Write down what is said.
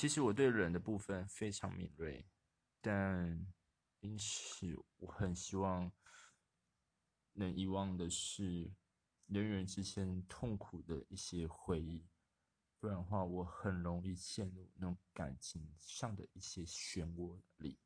其实我对人的部分非常敏锐但因此我很希望能遗忘的是人与人之间痛苦的一些回忆不然的话我很容易陷入那种感情上的一些漩涡里。